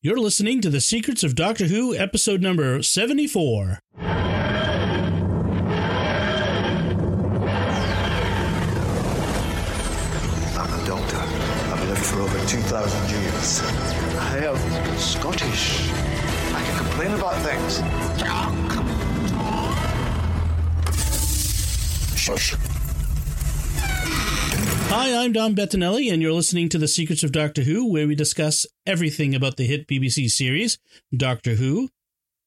You're listening to The Secrets of Doctor Who, episode number 74. I'm a doctor. I've lived for over 2,000 years. I am Scottish. I can complain about things. Shush. Hi, I'm Dom Bettinelli, and you're listening to The Secrets of Doctor Who, where we discuss everything about the hit BBC series, Doctor Who.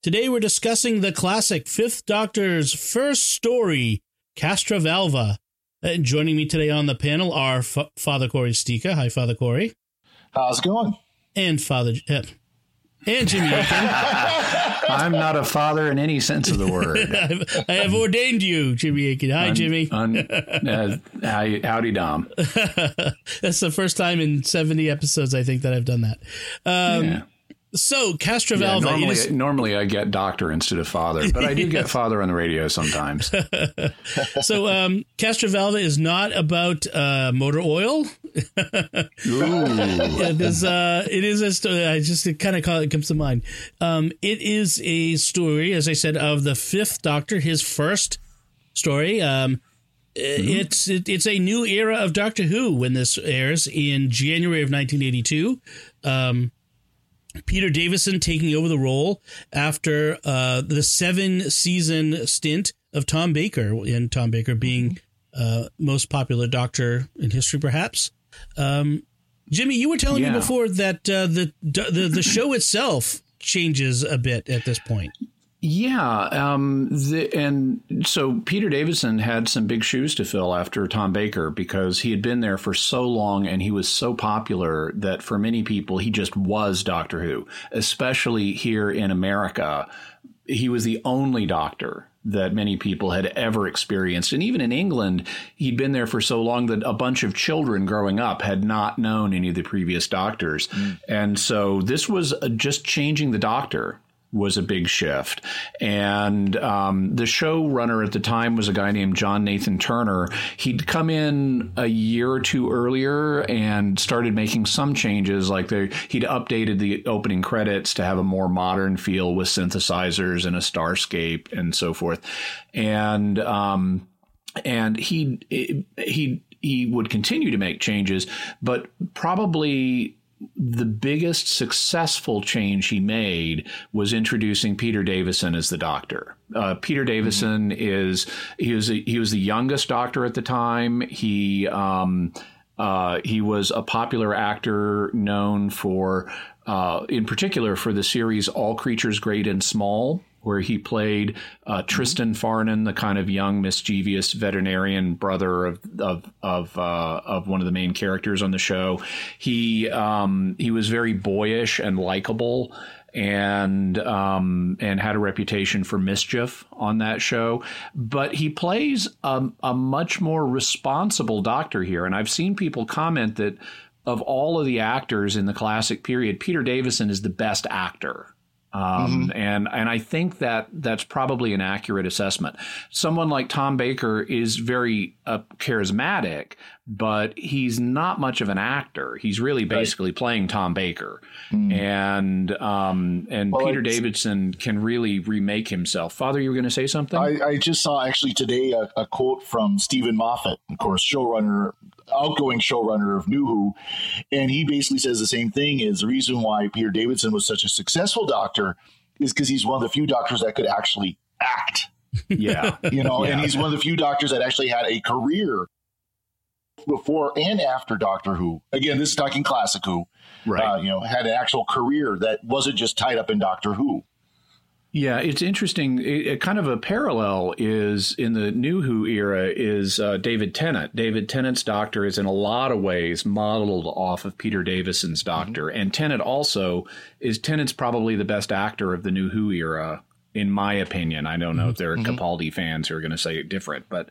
Today we're discussing the classic Fifth Doctor's first story, Castrovalva. Uh, joining me today on the panel are F- Father Cory Sticha. Hi, Father Cory. How's it going? And Father uh, and Jimmy. I'm not a father in any sense of the word. I've, ordained you, Jimmy Akin. Hi, Un- Jimmy. un- uh, howdy, Dom. That's the first time in 70 episodes, I think, that I've done that. Um, Yeah. So, Yeah, Castrovalva. it normally, is- normally I get doctor instead of father, but I do get father on the radio sometimes. so, um, Castrovalva is not about uh, motor oil. Ooh. it is uh it is a story i just it kind of call it comes to mind um it is a story as i said of the fifth doctor his first story um it's it, it's a new era of doctor who when this airs in january of 1982 um Peter Davison taking over the role after uh, the seven season stint of Tom Baker, and Tom Baker being uh, most popular doctor in history, perhaps. Um, Jimmy, you were telling me before that uh, the, the the show itself changes a bit at this point. Yeah, um, the, and so Peter Davison had some big shoes to fill after Tom Baker because he had been there for so long and he was so popular that for many people he just was Doctor Who, especially here in America. He was the only doctor that many people had ever experienced. And even in England, he'd been there for so long that a bunch of children growing up had not known any of the previous doctors. And so this was just changing the doctor was a big shift. And um, the showrunner at the time was a guy named John Nathan Turner. He'd come in a year or two earlier and started making some changes, like the, he'd updated the opening credits to have a more modern feel with synthesizers and a starscape and so forth. And um, and he he he would continue to make changes, but probably the biggest successful change he made was introducing Peter Davison as the doctor. Uh, Peter Davison is he was a, he was the youngest doctor at the time. He um, uh, he was a popular actor known for, uh, in particular, for the series All Creatures Great and Small, where he played uh, Tristan Farnon, the kind of young, mischievous veterinarian brother of of of, uh, of one of the main characters on the show. He um, he was very boyish and likable. And um, and had a reputation for mischief on that show, but he plays a, a much more responsible doctor here. And I've seen people comment that of all of the actors in the classic period, Peter Davison is the best actor. Um, and and I think that that's probably an accurate assessment. Someone like Tom Baker is very uh, charismatic, but he's not much of an actor. He's really basically playing Tom Baker, and um, and Well, Peter Davidson can really remake himself. Father, you were going to say something? I, I just saw actually today a, a quote from Steven Moffat, of course, showrunner, outgoing showrunner of New Who, and he basically says the same thing. Is the reason why Peter Davidson was such a successful doctor is because he's one of the few doctors that could actually act. yeah, You know, and he's one of the few doctors that actually had a career before and after Doctor Who. Again, this is talking classic Who. right. Uh, you know, had an actual career that wasn't just tied up in Doctor Who. Yeah, it's interesting. It, it kind of a parallel is in the New Who era is uh, David Tennant. David Tennant's Doctor is in a lot of ways modeled off of Peter Davison's Doctor, mm-hmm. and Tennant also is Tennant's probably the best actor of the New Who era, in my opinion. I don't know if mm-hmm. there are mm-hmm. Capaldi fans who are going to say it different, but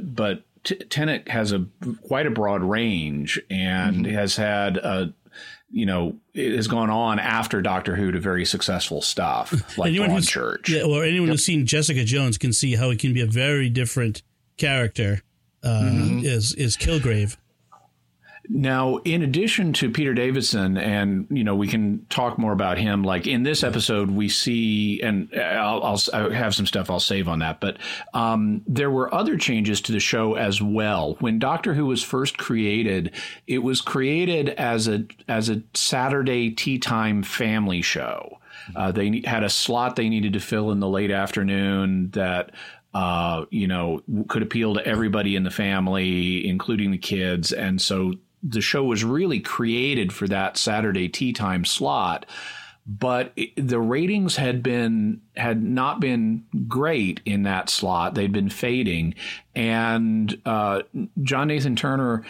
but T- Tennant has a quite a broad range and has had a you know, it has gone on after Doctor Who to very successful stuff like Anyone who's- Church. Yeah, or anyone who's seen Jessica Jones can see how it can be a very different character. Uh, Is is Kilgrave? Now, in addition to Peter Davidson, and you know, we can talk more about him. Like in this episode, we see, and I'll, I'll I have some stuff I'll save on that. But um, there were other changes to the show as well. When Doctor Who was first created, it was created as a as a Saturday tea time family show. Uh, they had a slot they needed to fill in the late afternoon that uh, you know, could appeal to everybody in the family, including the kids. And so the show was really created for that Saturday tea time slot. But it, the ratings had been had not been great in that slot. They'd been fading, and uh, John Nathan Turner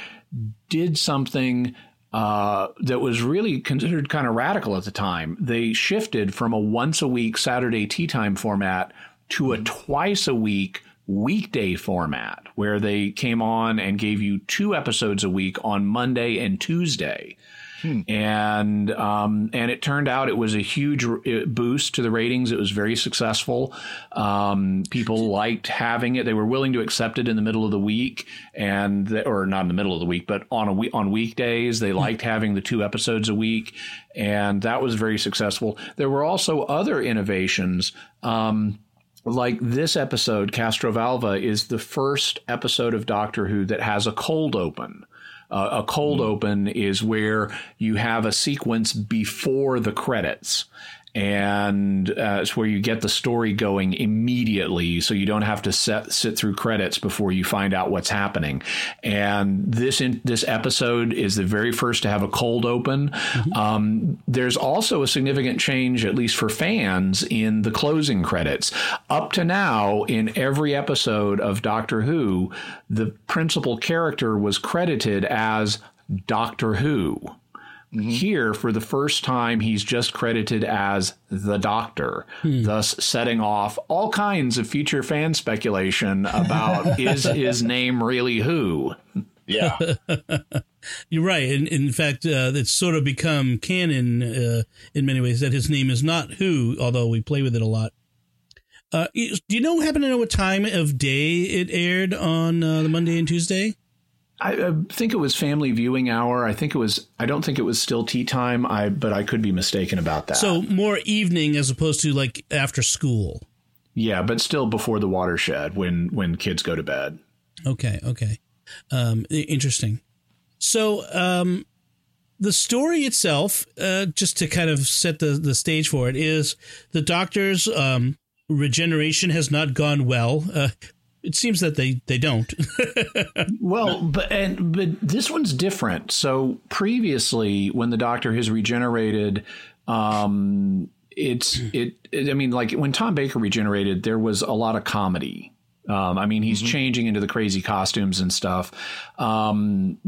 did something uh, that was really considered kind of radical at the time. They shifted from a once a week Saturday tea time format to a twice a week weekday format where they came on and gave you two episodes a week on Monday and Tuesday. Hmm. And um, and it turned out it was a huge boost to the ratings. It was very successful. Um, people liked having it. They were willing to accept it in the middle of the week, and the, or not in the middle of the week, but on a week on weekdays. They hmm. liked having the two episodes a week, and that was very successful. There were also other innovations. Um, like this episode, Castrovalva is the first episode of Doctor Who that has a cold open. Uh, a cold mm. open is where you have a sequence before the credits and uh, it's where you get the story going immediately, so you don't have to set, sit through credits before you find out what's happening. And this in, this episode is the very first to have a cold open. Mm-hmm. Um, there's also a significant change, at least for fans, in the closing credits. Up to now, in every episode of Doctor Who, the principal character was credited as Doctor Who. Mm-hmm. Here, for the first time, he's just credited as the Doctor, hmm. thus setting off all kinds of future fan speculation about is his name really who? Yeah. You're right. In, in fact, uh, it's sort of become canon uh, in many ways that his name is not Who, although we play with it a lot. Uh, do you know, happen to know what time of day it aired on uh, the Monday and Tuesday? I, I, think it was family viewing hour. I think it was. I don't think it was still tea time. I but I could be mistaken about that. So more evening as opposed to like after school. Yeah, but still before the watershed when when kids go to bed. Okay. Okay. Um, interesting. So um, the story itself, uh, just to kind of set the the stage for it, is the doctor's um, regeneration has not gone well. Uh, it seems that they they don't. well, but and but this one's different. So previously, when the Doctor has regenerated, um, it's it, it. I mean, like when Tom Baker regenerated, there was a lot of comedy. Um, I mean, he's mm-hmm. changing into the crazy costumes and stuff. Um,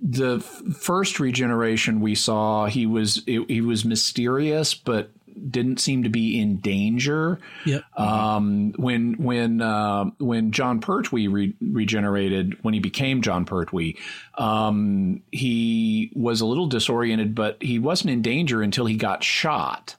the first regeneration we saw, he was it, he was mysterious, but didn't seem to be in danger. Yep. Um, when when uh, when Jon Pertwee re- regenerated, when he became Jon Pertwee, um, he was a little disoriented, but he wasn't in danger until he got shot.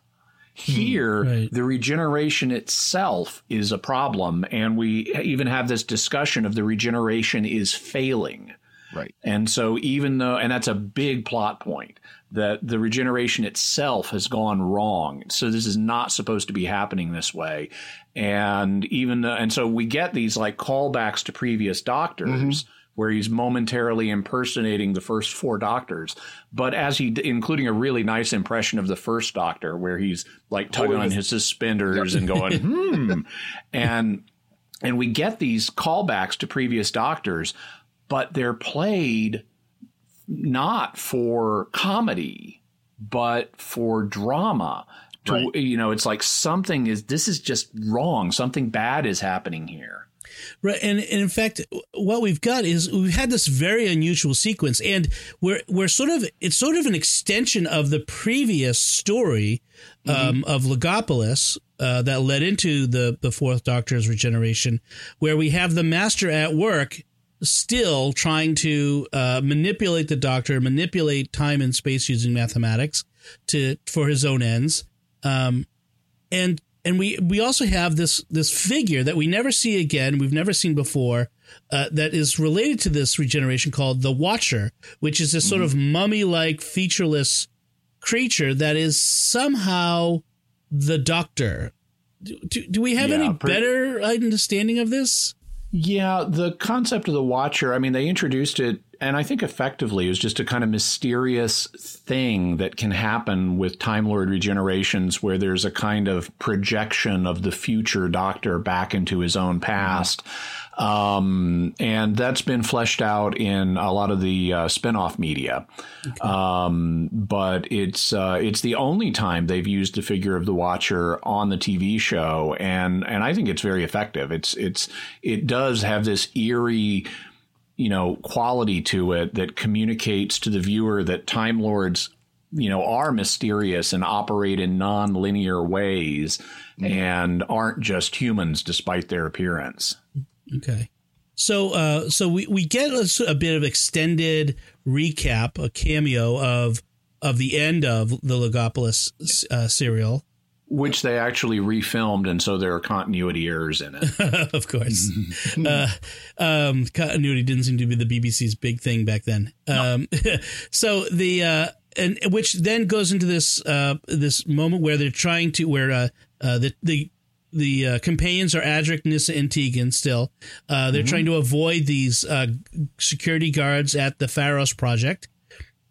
Hmm, Here, right. the regeneration itself is a problem, and we even have this discussion of the regeneration is failing. Right. And so, even though, and that's a big plot point that the regeneration itself has gone wrong. So this is not supposed to be happening this way. And even though, and so we get these like callbacks to previous doctors. Mm-hmm. Where he's momentarily impersonating the first four doctors, but as he, including a really nice impression of the first doctor, where he's like tugging oh, on his suspenders and going, hmm. And, and we get these callbacks to previous doctors, but they're played not for comedy, but for drama. To, right. You know, it's like something is, this is just wrong. Something bad is happening here. Right, and, and in fact, what we've got is we've had this very unusual sequence, and we're we're sort of it's sort of an extension of the previous story um, mm-hmm. of Logopolis uh, that led into the the Fourth Doctor's regeneration, where we have the Master at work still trying to uh, manipulate the doctor, manipulate time and space using mathematics to for his own ends. Um, and and we we also have this this figure that we never see again, we've never seen before uh, that is related to this regeneration called the Watcher, which is this sort of mummy like featureless creature that is somehow the Doctor. Do, do, do we have Yeah, any pretty- better understanding of this? Yeah, the concept of the Watcher, I mean, they introduced it, and I think effectively it was just a kind of mysterious thing that can happen with Time Lord regenerations where there's a kind of projection of the future Doctor back into his own past. Um, and that's been fleshed out in a lot of the uh, spin-off media. Um, but it's uh, it's the only time they've used the figure of the Watcher on the TV show, and and I think it's very effective. It's it's it does have this eerie you know quality to it that communicates to the viewer that time lords you know are mysterious and operate in non-linear ways and aren't just humans despite their appearance Okay. So, uh, so we, we get a bit of extended recap, a cameo of of the end of the Logopolis uh, serial, which they actually refilmed and so there are continuity errors in it of course. uh, um, continuity didn't seem to be the BBC's big thing back then. Um, so the uh, and which then goes into this uh, this moment where they're trying to where uh, uh, the the the uh, companions are Adric, Nyssa, and Tegan. Still, uh, they're trying to avoid these uh, security guards at the Pharos project.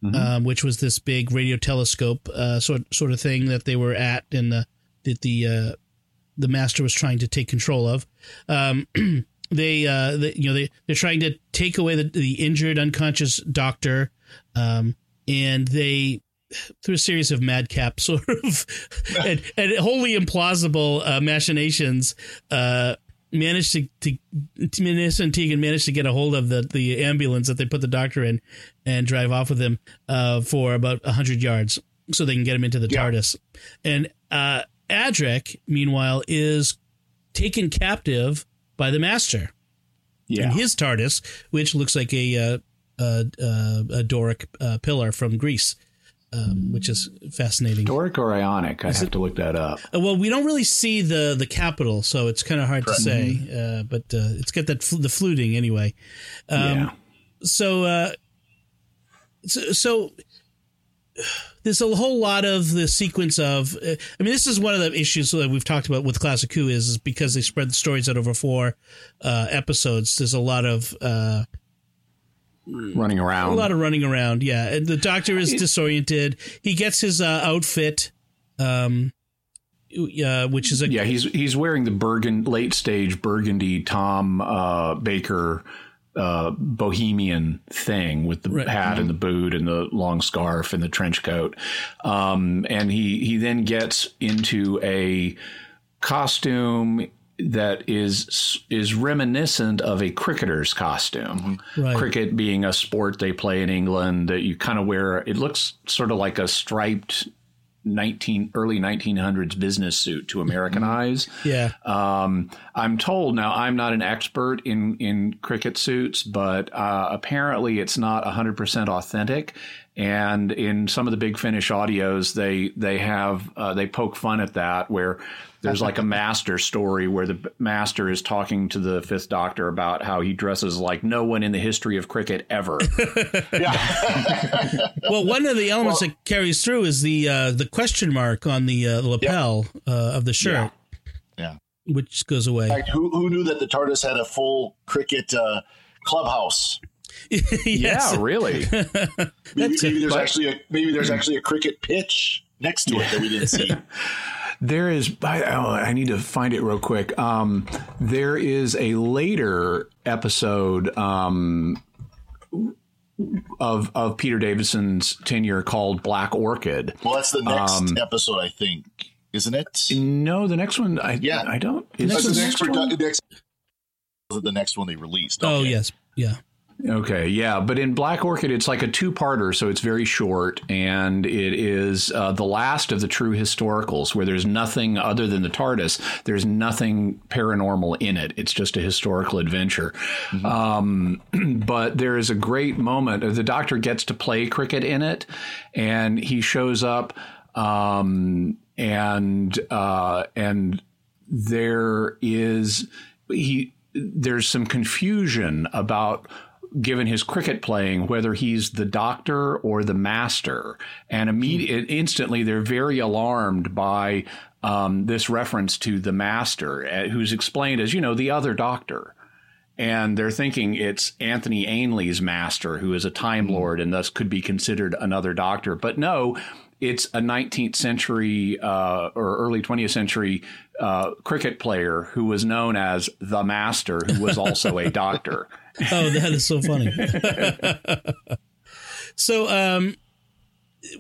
Um, which was this big radio telescope uh, sort sort of thing that they were at, and the that the uh, the master was trying to take control of. Um, they, uh, they, you know, they they're trying to take away the, the injured, unconscious doctor, um, and they through a series of madcap sort of and, and wholly implausible uh, machinations. Uh, managed to, to, and Tegan managed to get a hold of the, the ambulance that they put the doctor in and drive off with him uh, for about 100 yards so they can get him into the TARDIS. And uh, Adric, meanwhile, is taken captive by the Master in yeah his TARDIS, which looks like a uh, uh, uh, a Doric uh, pillar from Greece, um, which is fascinating. doric or ionic i have to look that up Uh, well, we don't really see the the capital, so it's kind of hard to say. Uh, but uh, it's got that fl- the fluting anyway. Um, yeah So, uh, so, so there's a whole lot of the sequence of. Uh, I mean, this is one of the issues that we've talked about with Classic Who is, is because they spread the stories out over four uh, episodes. There's a lot of. Uh, running around a lot of running around, yeah. And the doctor is disoriented. He gets his uh, outfit, um, uh, which is a Yeah, he's he's wearing the burgund late stage burgundy Tom uh, Baker uh, bohemian thing with the Right. hat and the boot and the long scarf and the trench coat, um, and he he then gets into a costume that is is reminiscent of a cricketer's costume. Right. Cricket being a sport they play in England that you kind of wear. It looks sort of like a striped. 19 early 1900s business suit to American eyes. yeah. Um, I'm told now I'm not an expert in in cricket suits, but uh, apparently it's not 100% authentic. And in some of the big Finish audios, they they have uh, they poke fun at that where there's like a master story where the master is talking to the Fifth Doctor about how he dresses like no one in the history of cricket ever. Yeah. Well, one of the elements that carries through is the uh, the question mark on the uh, lapel uh, of the shirt, Yeah. which goes away. Fact, who, who knew that the TARDIS had a full cricket uh, clubhouse? yes. Yeah, really. Maybe, maybe there's but- actually a maybe there's actually a cricket pitch next to it that we didn't see. There is. I, oh, I need to find it real quick. Um, there is a later episode um, of of Peter Davidson's tenure called Black Orchid. Well, that's the next Um, episode, I think, isn't it? No, the next one. I, Yeah. I don't. Is That's this the the next, next one? produ- next it the next one they released. Oh yes, yeah. Okay, yeah, but in Black Orchid, it's like a two-parter, so it's very short, and it is uh, the last of the true historicals, where there's nothing other than the TARDIS. There's nothing paranormal in it. It's just a historical adventure. Um, but there is a great moment. The Doctor gets to play cricket in it, and he shows up, um, and uh, and there is he there's some confusion about given his cricket playing, whether he's the doctor or the master. And immediately, instantly, they're very alarmed by um, this reference to the master, uh, who's explained as, you know, the other doctor. And they're thinking it's Anthony Ainley's master, who is a Time Lord and thus could be considered another doctor. But no, it's a 19th century uh, or early 20th century uh, cricket player who was known as the master, who was also a doctor. Oh, that is so funny. so, um,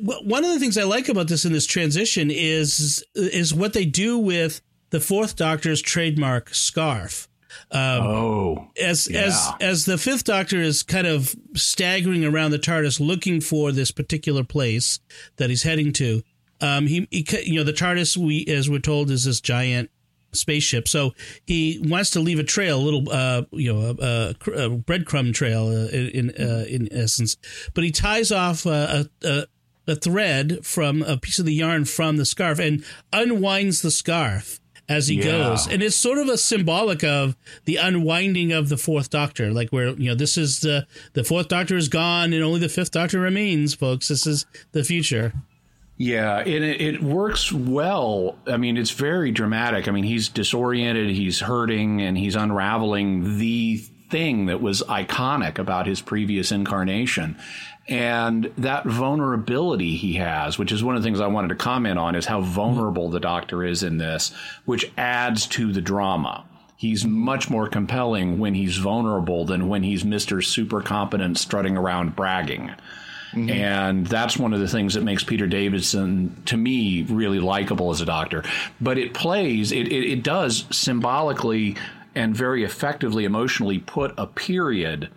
one of the things I like about this in this transition is is what they do with the Fourth Doctor's trademark scarf. Um, oh, as yeah. as as the Fifth Doctor is kind of staggering around the TARDIS looking for this particular place that he's heading to. Um, he, he you know the TARDIS we as we're told is this giant spaceship. So he wants to leave a trail, a little, uh, you know, a, a, breadcrumb trail uh, in uh, in essence. But he ties off a, a, a thread from a piece of the yarn from the scarf and unwinds the scarf as he yeah. goes. And it's sort of a symbolic of the unwinding of the fourth doctor, like where, you know, this is the, the fourth doctor is gone and only the fifth doctor remains, folks. This is the future. Yeah, and it, it works well. I mean, it's very dramatic. I mean, he's disoriented, he's hurting, and he's unraveling the thing that was iconic about his previous incarnation. And that vulnerability he has, which is one of the things I wanted to comment on, is how vulnerable the doctor is in this, which adds to the drama. He's much more compelling when he's vulnerable than when he's Mr. Super Competent strutting around bragging. Mm-hmm. And that's one of the things that makes Peter Davidson, to me, really likable as a doctor. But it plays, it, it, it does symbolically and very effectively emotionally put a period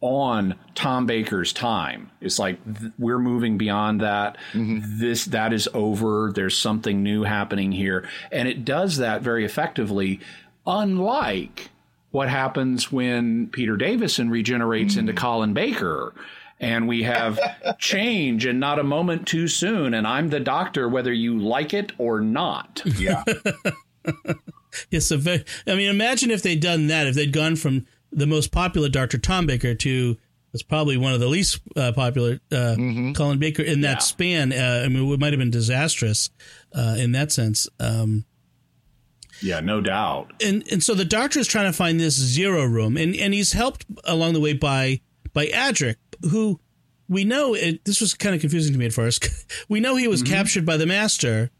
on Tom Baker's time. It's like th- we're moving beyond that. Mm-hmm. This that is over. There's something new happening here, and it does that very effectively. Unlike what happens when Peter Davison regenerates mm-hmm. into Colin Baker and we have change and not a moment too soon and i'm the doctor whether you like it or not yeah it's a very i mean imagine if they'd done that if they'd gone from the most popular dr tom baker to it's probably one of the least uh, popular uh, mm-hmm. colin baker in that yeah. span uh, i mean it might have been disastrous uh, in that sense um, yeah, no doubt. And and so the doctor is trying to find this zero room, and, and he's helped along the way by by Adric, who we know it, this was kind of confusing to me at first. we know he was mm-hmm. captured by the Master,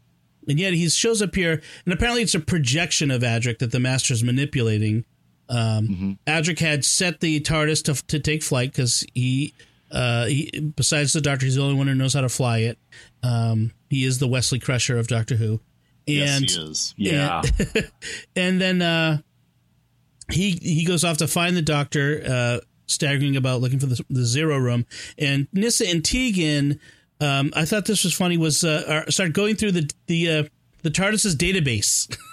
and yet he shows up here, and apparently it's a projection of Adric that the Master is manipulating. Um, mm-hmm. Adric had set the TARDIS to, to take flight because he, uh, he, besides the Doctor, he's the only one who knows how to fly it. Um, he is the Wesley Crusher of Doctor Who. And, yes, he is. Yeah. And, and then uh, he he goes off to find the Doctor. Uh, staggering about looking for the, the zero room. And Nyssa and Tegan, um, I thought this was funny, was uh, started going through the the uh, the TARDIS's database.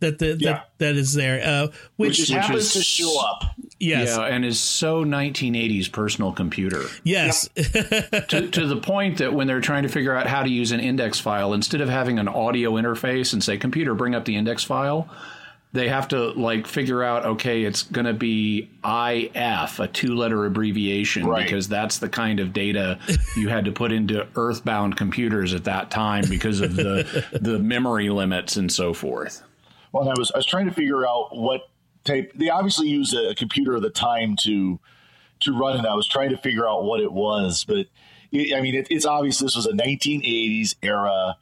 that the yeah. that, that is there, uh, which, which, happens is, to show up. Yes, yeah, and is so 1980s personal computer. Yes, to, to the point that when they're trying to figure out how to use an index file, instead of having an audio interface and say, "Computer, bring up the index file," they have to like figure out okay it's going to be if a two letter abbreviation right. because that's the kind of data you had to put into earthbound computers at that time because of the the memory limits and so forth. Well i was i was trying to figure out what type they obviously use a, a computer of the time to to run it. I was trying to figure out what it was but it, i mean it, it's obvious this was a 1980s era.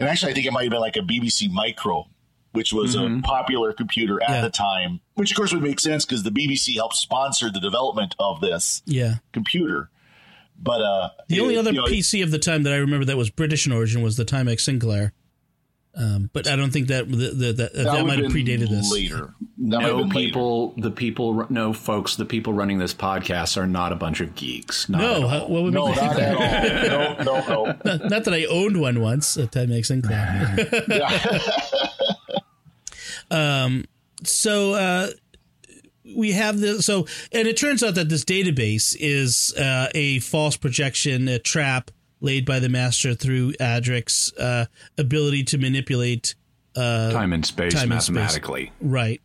And actually i think it might have been like a bbc micro which was mm-hmm. a popular computer at yeah. the time, which of course would make sense because the BBC helped sponsor the development of this yeah. computer. But uh, the it, only other you know, PC of the time that I remember that was British in origin was the Timex Sinclair. Um, but I don't think that the, the, that, that, that might have predated this. Later, that no people, later. the people, no folks, the people running this podcast are not a bunch of geeks. Not no, what would no, not at all. No, no, no. Not, not, that I owned one once. A Timex Sinclair. Um, so uh, we have this. So, and it turns out that this database is uh, a false projection, a trap laid by the master through Adric's uh, ability to manipulate uh, time and space time mathematically. And space. Right.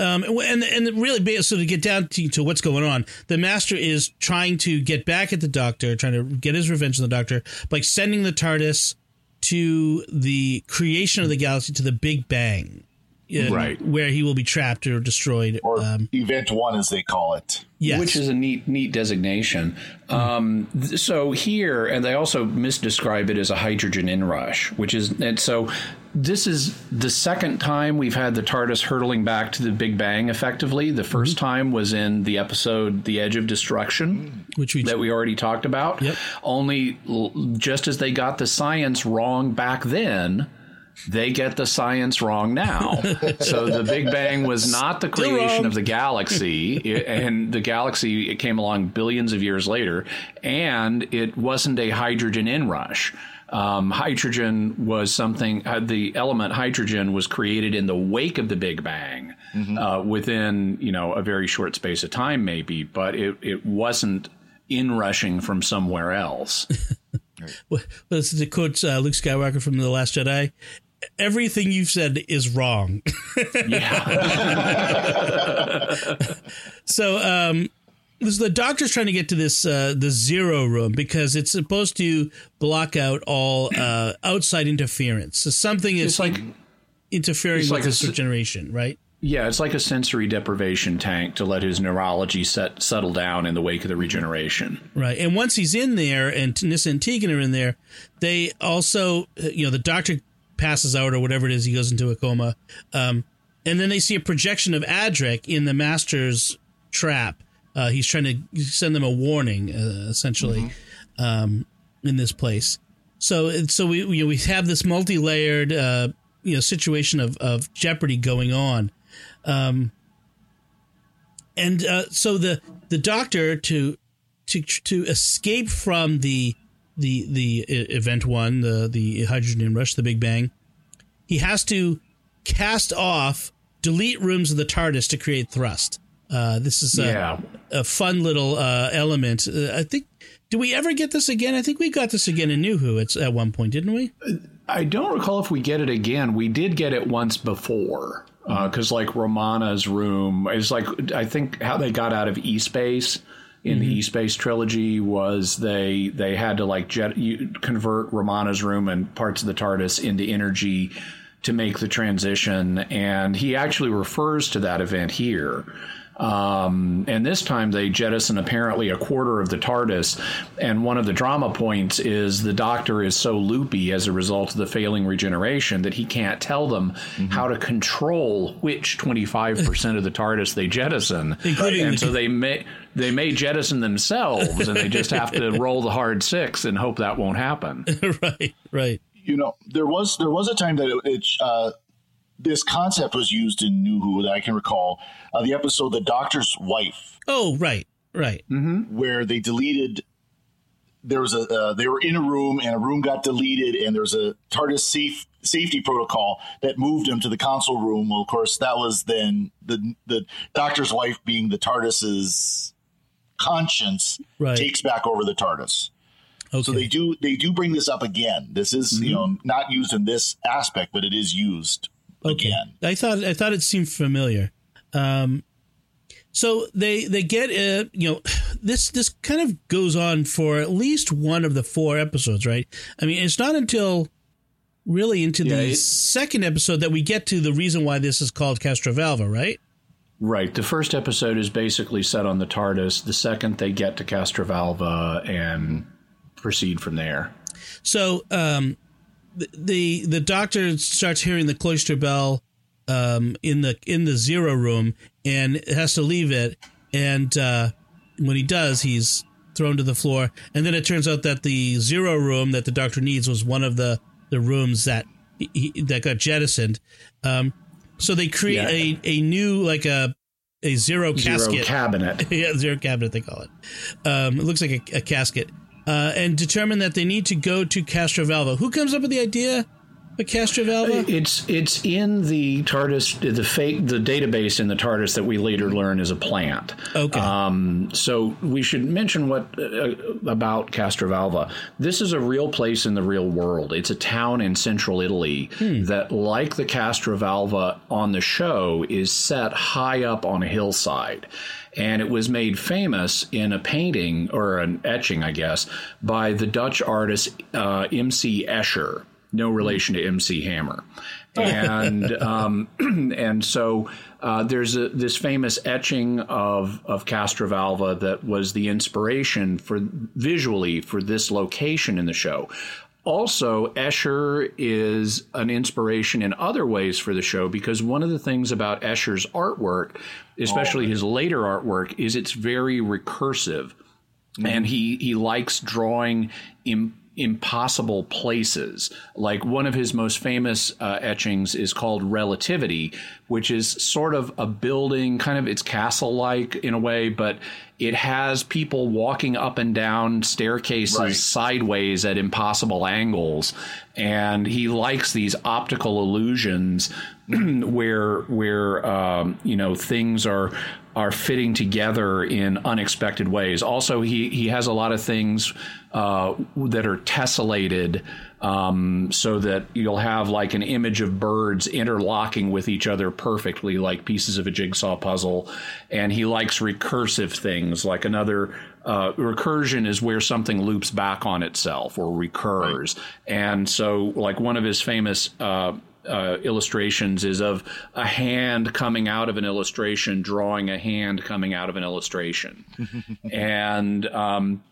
Um, and and really, so to get down to, to what's going on, the master is trying to get back at the Doctor, trying to get his revenge on the Doctor by sending the TARDIS to the creation of the galaxy, to the Big Bang, uh, Right. where he will be trapped or destroyed. or um, Event One, as they call it. yes. Which is a neat, neat designation. Um, th- so here, and they also misdescribe it as a hydrogen inrush, which is, and so this is the second time we've had the TARDIS hurtling back to the Big Bang effectively. The 1st time was in the episode The Edge of Destruction. which we that we already talked about. Yep. Only l- just as they got the science wrong back then, they get the science wrong now. so the Big Bang was not the creation of the galaxy, and the galaxy it came along billions of years later, and it wasn't a hydrogen inrush. Um, hydrogen was something. Uh, the element hydrogen was created in the wake of the Big Bang, uh, within you know a very short space of time, maybe, but it it wasn't inrushing from somewhere else. Well, this is to quote uh, Luke Skywalker from The Last Jedi. Everything you've said is wrong. Yeah. so, um, this, the doctor's trying to get to this uh, the zero room because it's supposed to block out all uh, outside interference. So something is It's like interfering it's with like a this s- regeneration, right? Yeah, it's like a sensory deprivation tank to let his neurology set settle down in the wake of the regeneration. Right. And once he's in there and Nyssa and Tegan are in there, they also, uh, you know, the doctor passes out or whatever it is, he goes into a coma. Um, and then they see a projection of Adric in the master's trap. Uh, he's trying to send them a warning, uh, essentially, um, in this place. So, so we you know, we have this multi-layered uh, you know situation of, of jeopardy going on. Um, and uh, so the the doctor to to to escape from the the the event one the the hydrogen rush the big bang he has to cast off delete rooms of the tardis to create thrust uh, this is a, Yeah. a fun little uh, element uh, i think do we ever get this again i think we got this again in new who it's at one point didn't we I don't recall if we get it again. We did get it once before. Because, like, Romana's room is like, I think how they got out of E Space in the mm-hmm. E Space trilogy was they they had to, like, jet, you, convert Romana's room and parts of the TARDIS into energy to make the transition. And he actually refers to that event here. Um, and this time they jettison apparently a quarter of the TARDIS. And one of the drama points is the Doctor is so loopy as a result of the failing regeneration that he can't tell them how to control which 25% of the TARDIS they jettison. Including and so they may they may jettison themselves, and they just have to roll the hard six and hope that won't happen. right right you know there was there was a time that it, it uh, this concept was used in New Who that I can recall uh, the episode "The Doctor's Wife," oh right right Mm-hmm. where they deleted. There was a uh, they were in a room and a room got deleted and there was a TARDIS safe safety protocol that moved them to the console room. Well, of course, that was then the the Doctor's wife being the TARDIS's conscience Right. takes back over the TARDIS. okay So they do they do bring this up again. This is you know not used in this aspect, but it is used again. I thought I thought it seemed familiar. Um, so they they get uh, you know this this kind of goes on for at least one of the four episodes, right? I mean, it's not until really into Yeah, the second episode that we get to the reason why this is called Castrovalva, right? Right. The first episode is basically set on the TARDIS. The second, they get to Castrovalva and proceed from there. So um, the, the the doctor starts hearing the cloister bell um, in the in the zero room and has to leave it. And uh, when he does, he's thrown to the floor. And then it turns out that the zero room that the doctor needs was one of the the rooms that he, he- that got jettisoned. Um, so they create Yeah. a, a new like a a zero casket Zero cabinet. yeah, zero cabinet they call it. Um, it looks like a, a casket, uh, and determine that they need to go to Castrovalva. Who comes up with the idea a Castrovalva? It's it's in the TARDIS, the fake, the database in the TARDIS that we later learn is a plant. Okay. Um, so we should mention what uh, about Castrovalva. This is a real place in the real world. It's a town in central Italy that, like the Castrovalva on the show, is set high up on a hillside. And it was made famous in a painting or an etching, I guess, by the Dutch artist uh, M.C. Escher no relation to MC Hammer, and um, and so uh, there's a, this famous etching of of Castrovalva that was the inspiration for visually for this location in the show. Also, Escher is an inspiration in other ways for the show because one of the things about Escher's artwork, especially his later artwork, is it's very recursive, and he he likes drawing. Im- impossible places. Like one of his most famous uh, etchings is called Relativity, which is sort of a building, kind of it's castle like in a way, but it has people walking up and down staircases Right. sideways at impossible angles. And he likes these optical illusions where where um, you know things are are fitting together in unexpected ways. Also, he he has a lot of things uh, that are tessellated. Um, so that you'll have like an image of birds interlocking with each other perfectly, like pieces of a jigsaw puzzle. And he likes recursive things, like another uh, recursion is where something loops back on itself or recurs. And so, like one of his famous uh, uh, illustrations is of a hand coming out of an illustration, drawing a hand coming out of an illustration, and um,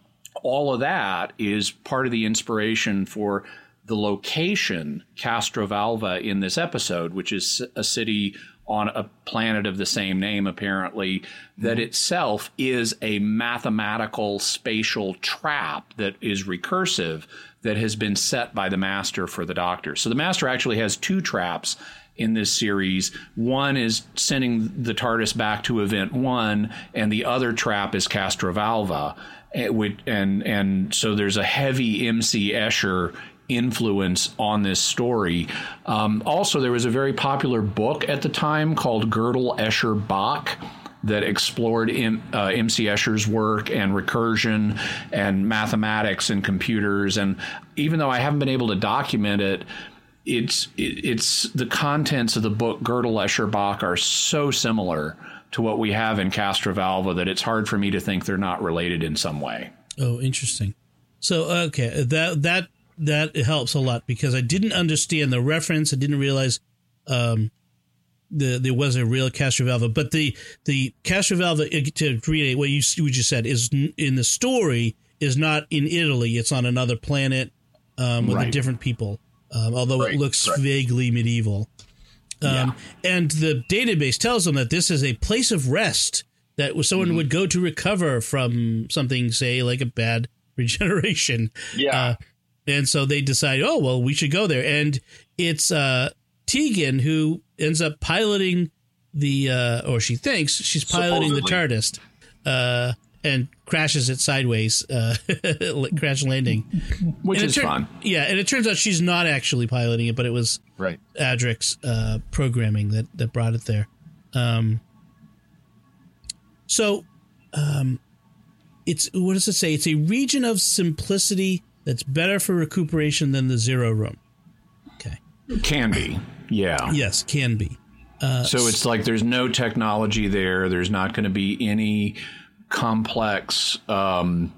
all of that is part of the inspiration for the location Castrovalva in this episode, which is a city on a planet of the same name, apparently, that mm-hmm. itself is a mathematical spatial trap that is recursive that has been set by the master for the doctor. So the master actually has two traps in this series. One is sending the TARDIS back to event one, and the other trap is Castrovalva. And, and and so there's a heavy MC Escher influence on this story. Um, also, there was a very popular book at the time called Gödel Escher Bach that explored M, uh, MC Escher's work and recursion and mathematics and computers. And even though I haven't been able to document it, it's it, it's the contents of the book Gödel Escher Bach are so similar to what we have in Castrovalva that it's hard for me to think they're not related in some way. Oh, interesting. So okay, that that that helps a lot because I didn't understand the reference. I didn't realize um, the there was a real Castrovalva, but the the Castrovalva to read what you what you said is in the story is not in Italy. It's on another planet um, with a Right. different people. Um, although it looks right. vaguely medieval. Um, And the database tells them that this is a place of rest that someone Mm-hmm. would go to recover from something, say, like a bad regeneration. Yeah. Uh, and so they decide, oh, well, we should go there. And it's uh, Tegan who ends up piloting the, uh, or she thinks she's piloting the Supposedly. TARDIS uh, and crashes it sideways, uh, crash landing. Which And is tur- fun. Yeah, and it turns out she's not actually piloting it, but it was right. Adric's uh, programming that that brought it there. Um, so, um, it's what does it say? It's a region of simplicity that's better for recuperation than the zero room. Okay. Can be. Yeah. Yes, can be. So it's like there's no technology there. There's not going to be any complex, um,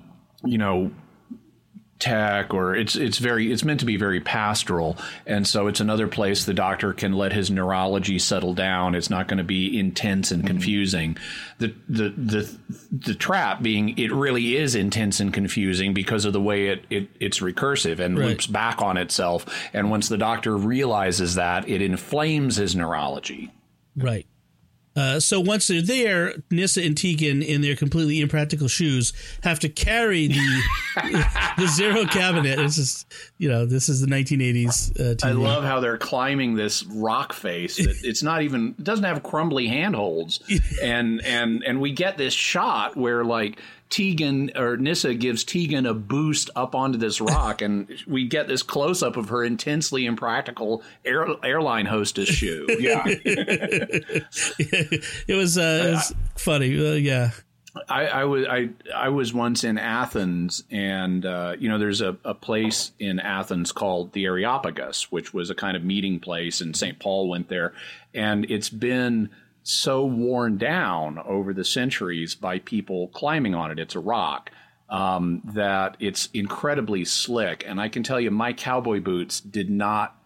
you know, tech or it's it's very it's meant to be very pastoral. And so it's another place the doctor can let his neurology settle down. It's not going to be intense and confusing. The the the the trap being it really is intense and confusing because of the way it, it it's recursive and Right. loops back on itself. And once the doctor realizes that it inflames his neurology. Right. Uh, so once they're there, Nyssa and Tegan, in their completely impractical shoes, have to carry the the zero cabinet. This is, you know, this is the 1980s. Uh. I love how they're climbing this rock face. That it's not even it doesn't have crumbly handholds, and and and we get this shot where like Tegan or Nyssa gives Tegan a boost up onto this rock, and we get this close up of her intensely impractical air, airline hostess shoe. Yeah. it was, uh, it was funny. Uh, yeah. I, I was I I was once in Athens, and uh, you know, there's a, a place in Athens called the Areopagus, which was a kind of meeting place, and St. Paul went there, and it's been so worn down over the centuries by people climbing on it. It's a rock. Um, that it's incredibly slick, and I can tell you, my cowboy boots did not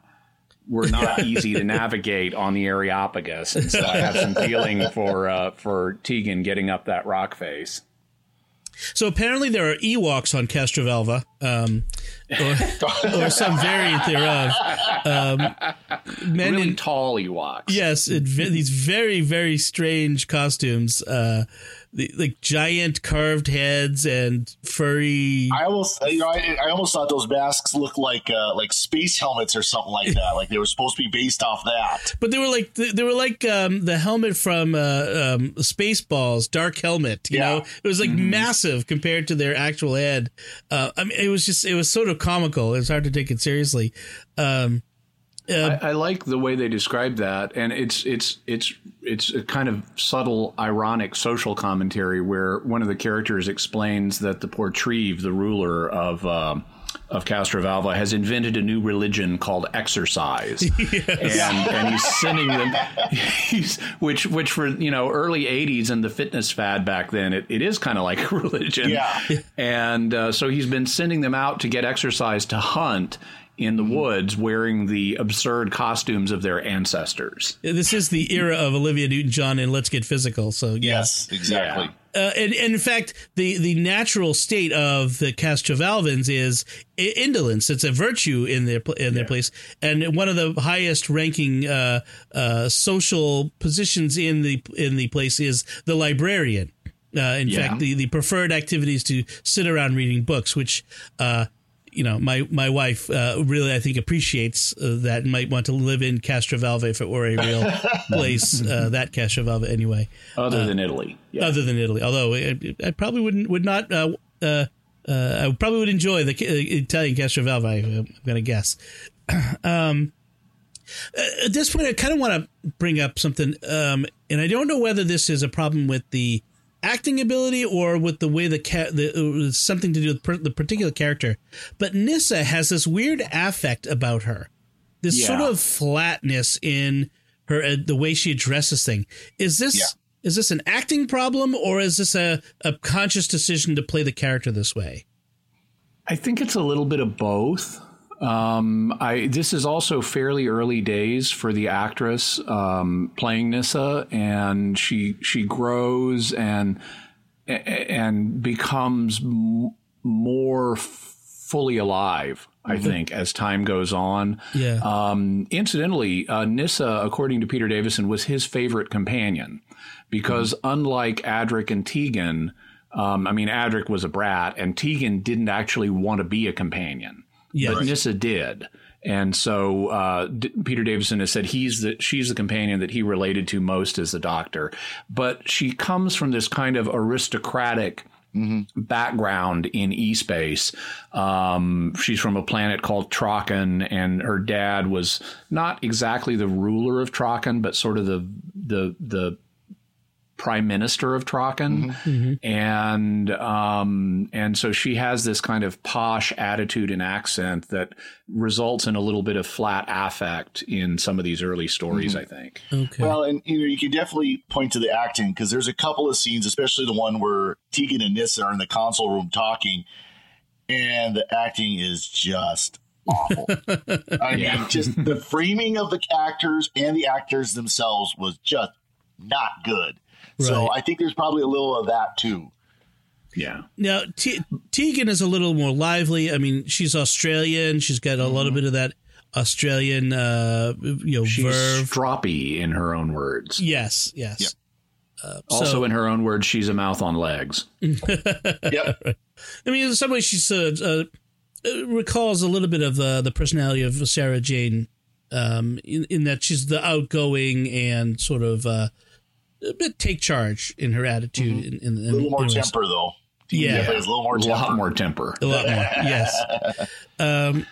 were not easy to navigate on the Areopagus, and so I have some feeling for uh, for Tegan getting up that rock face. So apparently there are Ewoks on Castrovalva, um, or, or, some variant thereof. Um, men really in tall Ewoks. Yes, it, these very very strange costumes. Uh, the, like giant carved heads and furry. I almost, you know, I, I almost thought those masks looked like uh, like space helmets or something like that. like they were supposed to be based off that. But they were like they were like um, the helmet from uh, um, Spaceballs, Dark Helmet. You yeah. know, it was like mm-hmm. massive compared to their actual head. Uh, I mean, it was just it was sort of comical. It was hard to take it seriously. Um, uh, I, I, like the way they describe that, and it's it's it's it's a kind of subtle, ironic social commentary where one of the characters explains that the Portreeve, the ruler of. Uh, of Castrovalva has invented a new religion called exercise, yes. and and he's sending them, he's, which which for you know early '80s and the fitness fad back then, it, it is kind of like a religion, yeah. And uh, so he's been sending them out to get exercise to hunt, in the woods wearing the absurd costumes of their ancestors. This is the era of Olivia Newton-John and Let's Get Physical. So yes, yes exactly. Yeah. Uh, and, and, in fact, the, the natural state of the Castrovalvans is indolence. It's a virtue in their in their yeah. place, and one of the highest ranking uh, uh, social positions in the in the place is the librarian. Uh, in yeah. fact, the, the preferred activities to sit around reading books, which uh, you know, my my wife uh, really I think appreciates uh, that and might want to live in Castrovalva if it were a real place. Uh, that Castrovalva anyway. Other uh, than Italy. Yeah. Other than Italy, although I, I probably wouldn't would not. Uh, uh, I probably would enjoy the Italian Castrovalva. I, am going to guess. Um, at this point, I kind of want to bring up something, um, and I don't know whether this is a problem with the acting ability or with the way the cat the uh, something to do with per, the particular character. But Nyssa has this weird affect about her, this yeah. sort of flatness in her uh, the way she addresses thing. Is this yeah. is this an acting problem or is this a, a conscious decision to play the character this way? I think it's a little bit of both. Um, I this is also fairly early days for the actress um, playing Nyssa, and she she grows and and becomes m- more fully alive. I mm-hmm. think as time goes on. Yeah. Um, incidentally, uh, Nyssa, according to Peter Davison, was his favorite companion because mm-hmm. unlike Adric and Tegan, um, I mean, Adric was a brat, and Tegan didn't actually want to be a companion. Yeah, but Nyssa did. And so uh, D- Peter Davison has said he's the she's the companion that he related to most as the Doctor, but she comes from this kind of aristocratic. Mm-hmm. background in E space. Um, she's from a planet called Traken, and her dad was not exactly the ruler of Traken, but sort of the the the prime minister of Traken, mm-hmm. mm-hmm. and um, and so she has this kind of posh attitude and accent that results in a little bit of flat affect in some of these early stories. Mm-hmm. I think. Okay. Well, and you know, you can definitely point to the acting because there's a couple of scenes, especially the one where Tegan and Nyssa are in the console room talking, and the acting is just awful. I yeah. mean, just the framing of the actors and the actors themselves was just not good. Right. So I think there's probably a little of that too. Yeah. Now T- Tegan is a little more lively. I mean, she's Australian. She's got a mm-hmm. little bit of that Australian, uh, you know, she's verve. stroppy in her own words. Yes. Yes. Yep. Uh, also, so, in her own words, she's a mouth on legs. yep. I mean, in some ways, she's uh, uh, recalls a little bit of uh, the personality of Sarah Jane, um, in, in, that she's the outgoing and sort of uh, a bit take charge in her attitude. Mm-hmm. In, in, in, a little more temper, though. Yeah. Definitely has a little more a temper. lot more temper. A lot more. Yes. Um,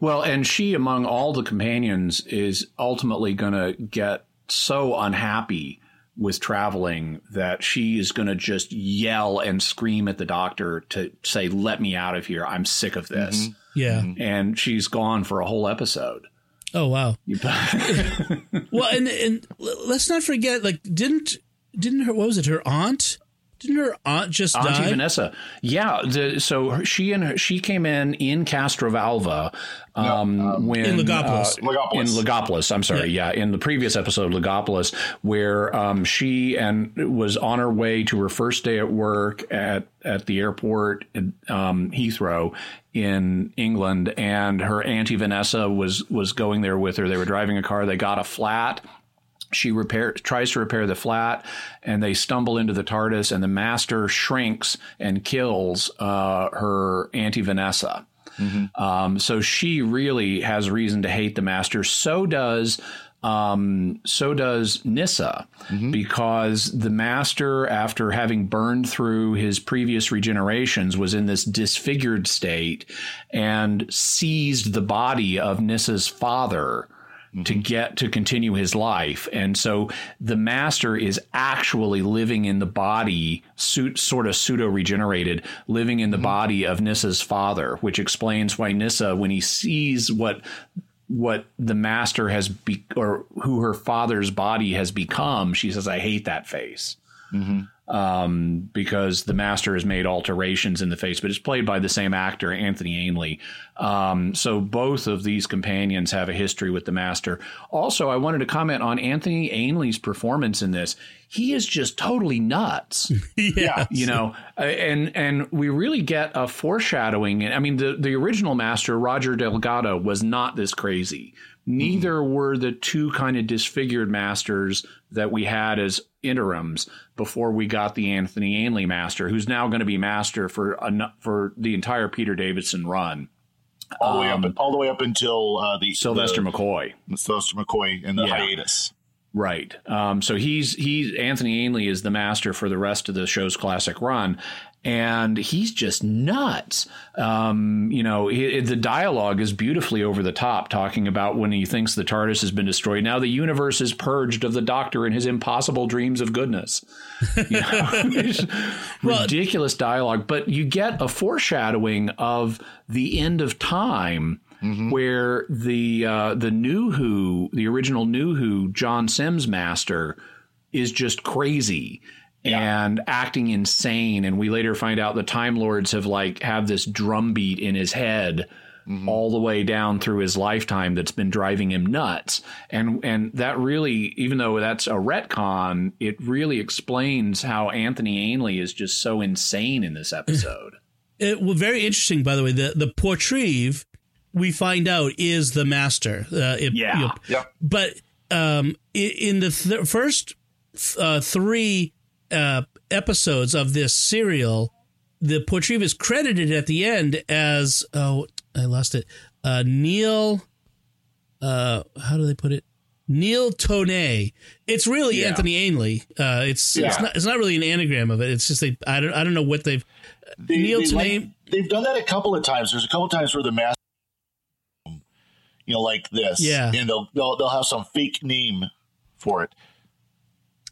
Well, and she, among all the companions, is ultimately going to get so unhappy with traveling that she is going to just yell and scream at the doctor to say, "Let me out of here! I'm sick of this." yeah. And she's gone for a whole episode. Oh wow. Well, and and let's not forget, like, didn't didn't her what was it? Her aunt? Didn't her aunt just Auntie die? Vanessa, yeah. The, so she and her, she came in in Castrovalva um, when In Logopolis. uh, Logopolis. in Logopolis. I'm sorry, yeah. in the previous episode, Logopolis, where um, she and was on her way to her first day at work at at the airport um, Heathrow in England, and her auntie Vanessa was was going there with her. They were driving a car. They got a flat she repair tries to repair the flat and they stumble into the TARDIS and the master shrinks and kills uh, her auntie Vanessa. Um, so she really has reason to hate the master. So does um, so does Nyssa, mm-hmm. because the master, after having burned through his previous regenerations, was in this disfigured state and seized the body of Nyssa's father to mm-hmm. get to continue his life. And so the master is actually living in the body, sort of pseudo regenerated, living in the mm-hmm. body of Nyssa's father, which explains why Nyssa, when he sees what what the master has be or who her father's body has become, she says, "I hate that face." Um, because the master has made alterations in the face, but it's played by the same actor, Anthony Ainley. Um, so both of these companions have a history with the master. Also, I wanted to comment on Anthony Ainley's performance in this. He is just totally nuts. yeah. you know uh, and and we really get a foreshadowing i mean the the original master roger delgado was not this crazy neither were the two kind of disfigured masters that we had as interims before we got the anthony ainley master who's now going to be master for for the entire peter davidson run all the way up, all the way up until uh, the sylvester the, mccoy Sylvester McCoy in the Yeah. hiatus. Right. Um, so he's he's Anthony Ainley is the master for the rest of the show's classic run, and he's just nuts. Um, you know, he, the dialogue is beautifully over the top, talking about when he thinks the TARDIS has been destroyed. Now the universe is purged of the Doctor and his impossible dreams of goodness. You know, ridiculous dialogue, but you get a foreshadowing of the end of time where the uh, the new Who, the original new Who, John Simm's master, is just crazy and acting insane. And we later find out the Time Lords have like have this drumbeat in his head. All the way down through his lifetime, that's been driving him nuts, and and that really, even though that's a retcon, it really explains how Anthony Ainley is just so insane in this episode. It well, very interesting, by the way. The the Portreeve we find out is the master. Uh, it- Yeah. you know, Yep. but um, in the th- first uh, three uh, episodes of this serial, the Portreeve is credited at the end as oh, I lost it. Uh, Neil, uh, how do they put it? Neil Toynay. It's really Yeah. Anthony Ainley. Uh, it's it's not it's not really an anagram of it. It's just they I don't I don't know what they've They, Neil they Tenay- like- they've done that a couple of times. There's a couple of times where the master, you know, like this, Yeah. and they'll they'll, they'll have some fake name for it.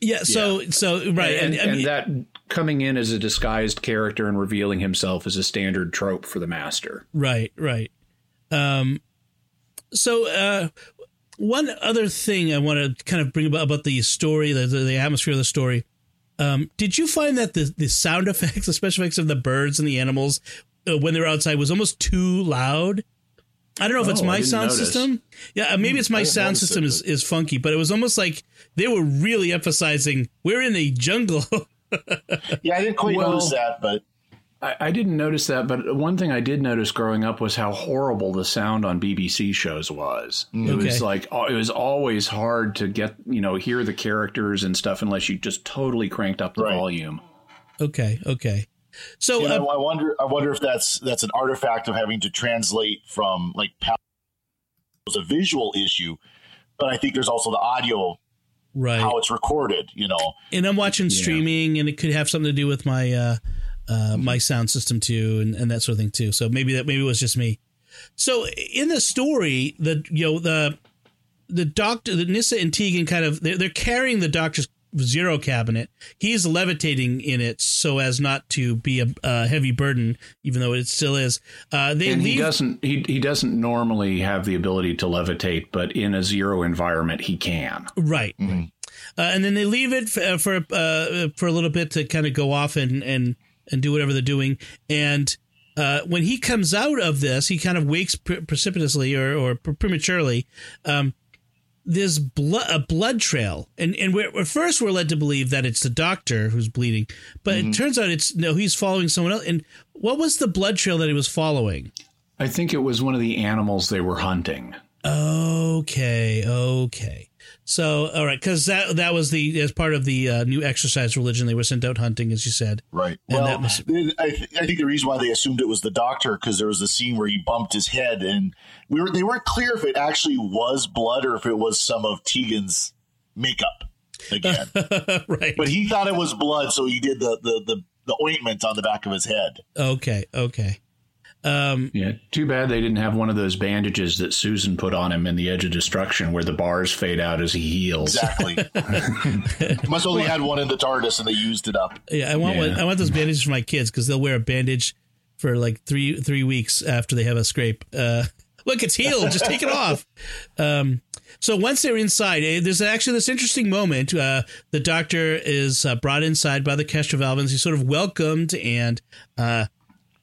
Yeah. So so right and, and, I and that coming in as a disguised character and revealing himself is a standard trope for the master. Right, right. Um, so uh, one other thing I want to kind of bring about about the story, the, the, the atmosphere of the story. Um, did you find that the, the sound effects, the special effects of the birds and the animals uh, when they were outside was almost too loud? I don't know if it's Oh, I my sound notice. system. Yeah, uh, maybe it's my hmm, sound notice system it, is, is funky, but it was almost like they were really emphasizing we're in a jungle. Yeah, I didn't quite Well- notice that, but I, I didn't notice that, but one thing I did notice growing up was how horrible the sound on BBC shows was. Mm. It Okay. was like oh, it was always hard to get you know hear the characters and stuff unless you just totally cranked up the Right. volume. okay, okay. So you uh, know, I wonder. I wonder if that's that's an artifact of having to translate from like PAL was a visual issue, but I think there's also the audio right. how it's recorded. You know, and I'm watching streaming, and it could have something to do with my uh, uh, my sound system too, and, and that sort of thing too. So maybe that maybe it was just me. So in the story, the you know the the doctor, the Nyssa and Tegan kind of they're, they're carrying the doctor's zero cabinet. He's levitating in it so as not to be a, a heavy burden, even though it still is. Uh, they and leave, he doesn't he, he doesn't normally have the ability to levitate, but in a zero environment he can. right. Uh, and then they leave it for for, uh, for a little bit to kind of go off and and and do whatever they're doing. And uh, when he comes out of this, he kind of wakes pre- precipitously or, or pre- prematurely. Um, there's blood, a blood trail, and and we're, at first we're led to believe that it's the doctor who's bleeding, but it mm-hmm. turns out it's no, he's following someone else. And what was the blood trail that he was following? I think it was one of the animals they were hunting. Okay, okay. So, all right, because that that was the as part of the uh, new exercise religion, they were sent out hunting, as you said. Right. And well, that was- I, th- I think the reason why they assumed it was the doctor because there was a scene where he bumped his head, and we were they weren't clear if it actually was blood or if it was some of Tegan's makeup again. right. but he thought it was blood, so he did the, the the the ointment on the back of his head. Okay, okay. Um, Yeah, too bad they didn't have one of those bandages that Susan put on him in The Edge of Destruction, where the bars fade out as he heals. Exactly. Must only had one in the TARDIS, and they used it up. yeah, I want Yeah. one, I want those bandages for my kids because they'll wear a bandage for like three three weeks after they have a scrape. Uh, look, it's healed. Just take it off. Um, so once they're inside, eh, there's actually this interesting moment. Uh, the doctor is uh, brought inside by the Castrovalvans. He's sort of welcomed, and uh,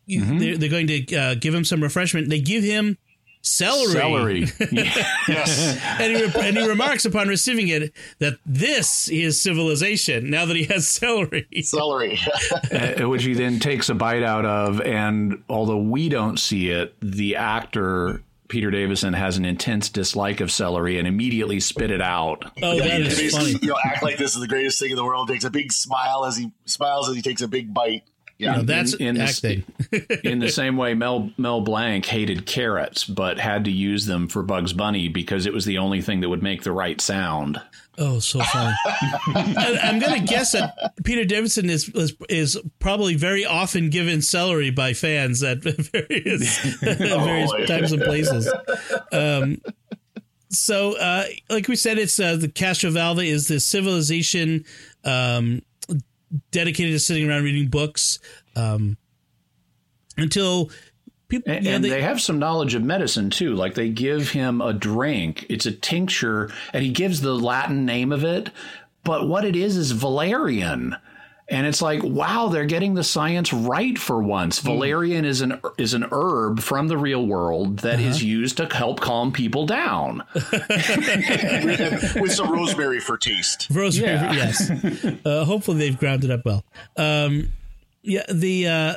they're, they're going to uh, give him some refreshment. They give him celery. Celery. Yes. and he, re- and he remarks upon receiving it that this is civilization. Now that he has celery, Celery. uh, which he then takes a bite out of. And although we don't see it, the actor Peter Davison has an intense dislike of celery and immediately spit it out. oh, that He funny. You know, act like this is the greatest thing in the world. Takes a big smile as he smiles as he takes a big bite. Yeah. Now, that's in the- acting. In the same way, Mel Mel Blanc hated carrots, but had to use them for Bugs Bunny because it was the only thing that would make the right sound. Oh, so funny. I'm going to guess that Peter Davidson is, is is probably very often given celery by fans at various various Oh, times and places. Um, so, uh, like we said, it's uh, the Castrovalva is the civilization um, dedicated to sitting around reading books um, until people. And, and they- they, have some knowledge of medicine too. Like they give him a drink. It's a tincture, and he gives the Latin name of it. But what it is is valerian. And it's like, wow, they're getting the science right for once. Valerian is an is an herb from the real world that is used to help calm people down. with some rosemary for taste. Rosemary, Yeah. yes. Uh, hopefully they've ground it up well. Um, yeah, the uh,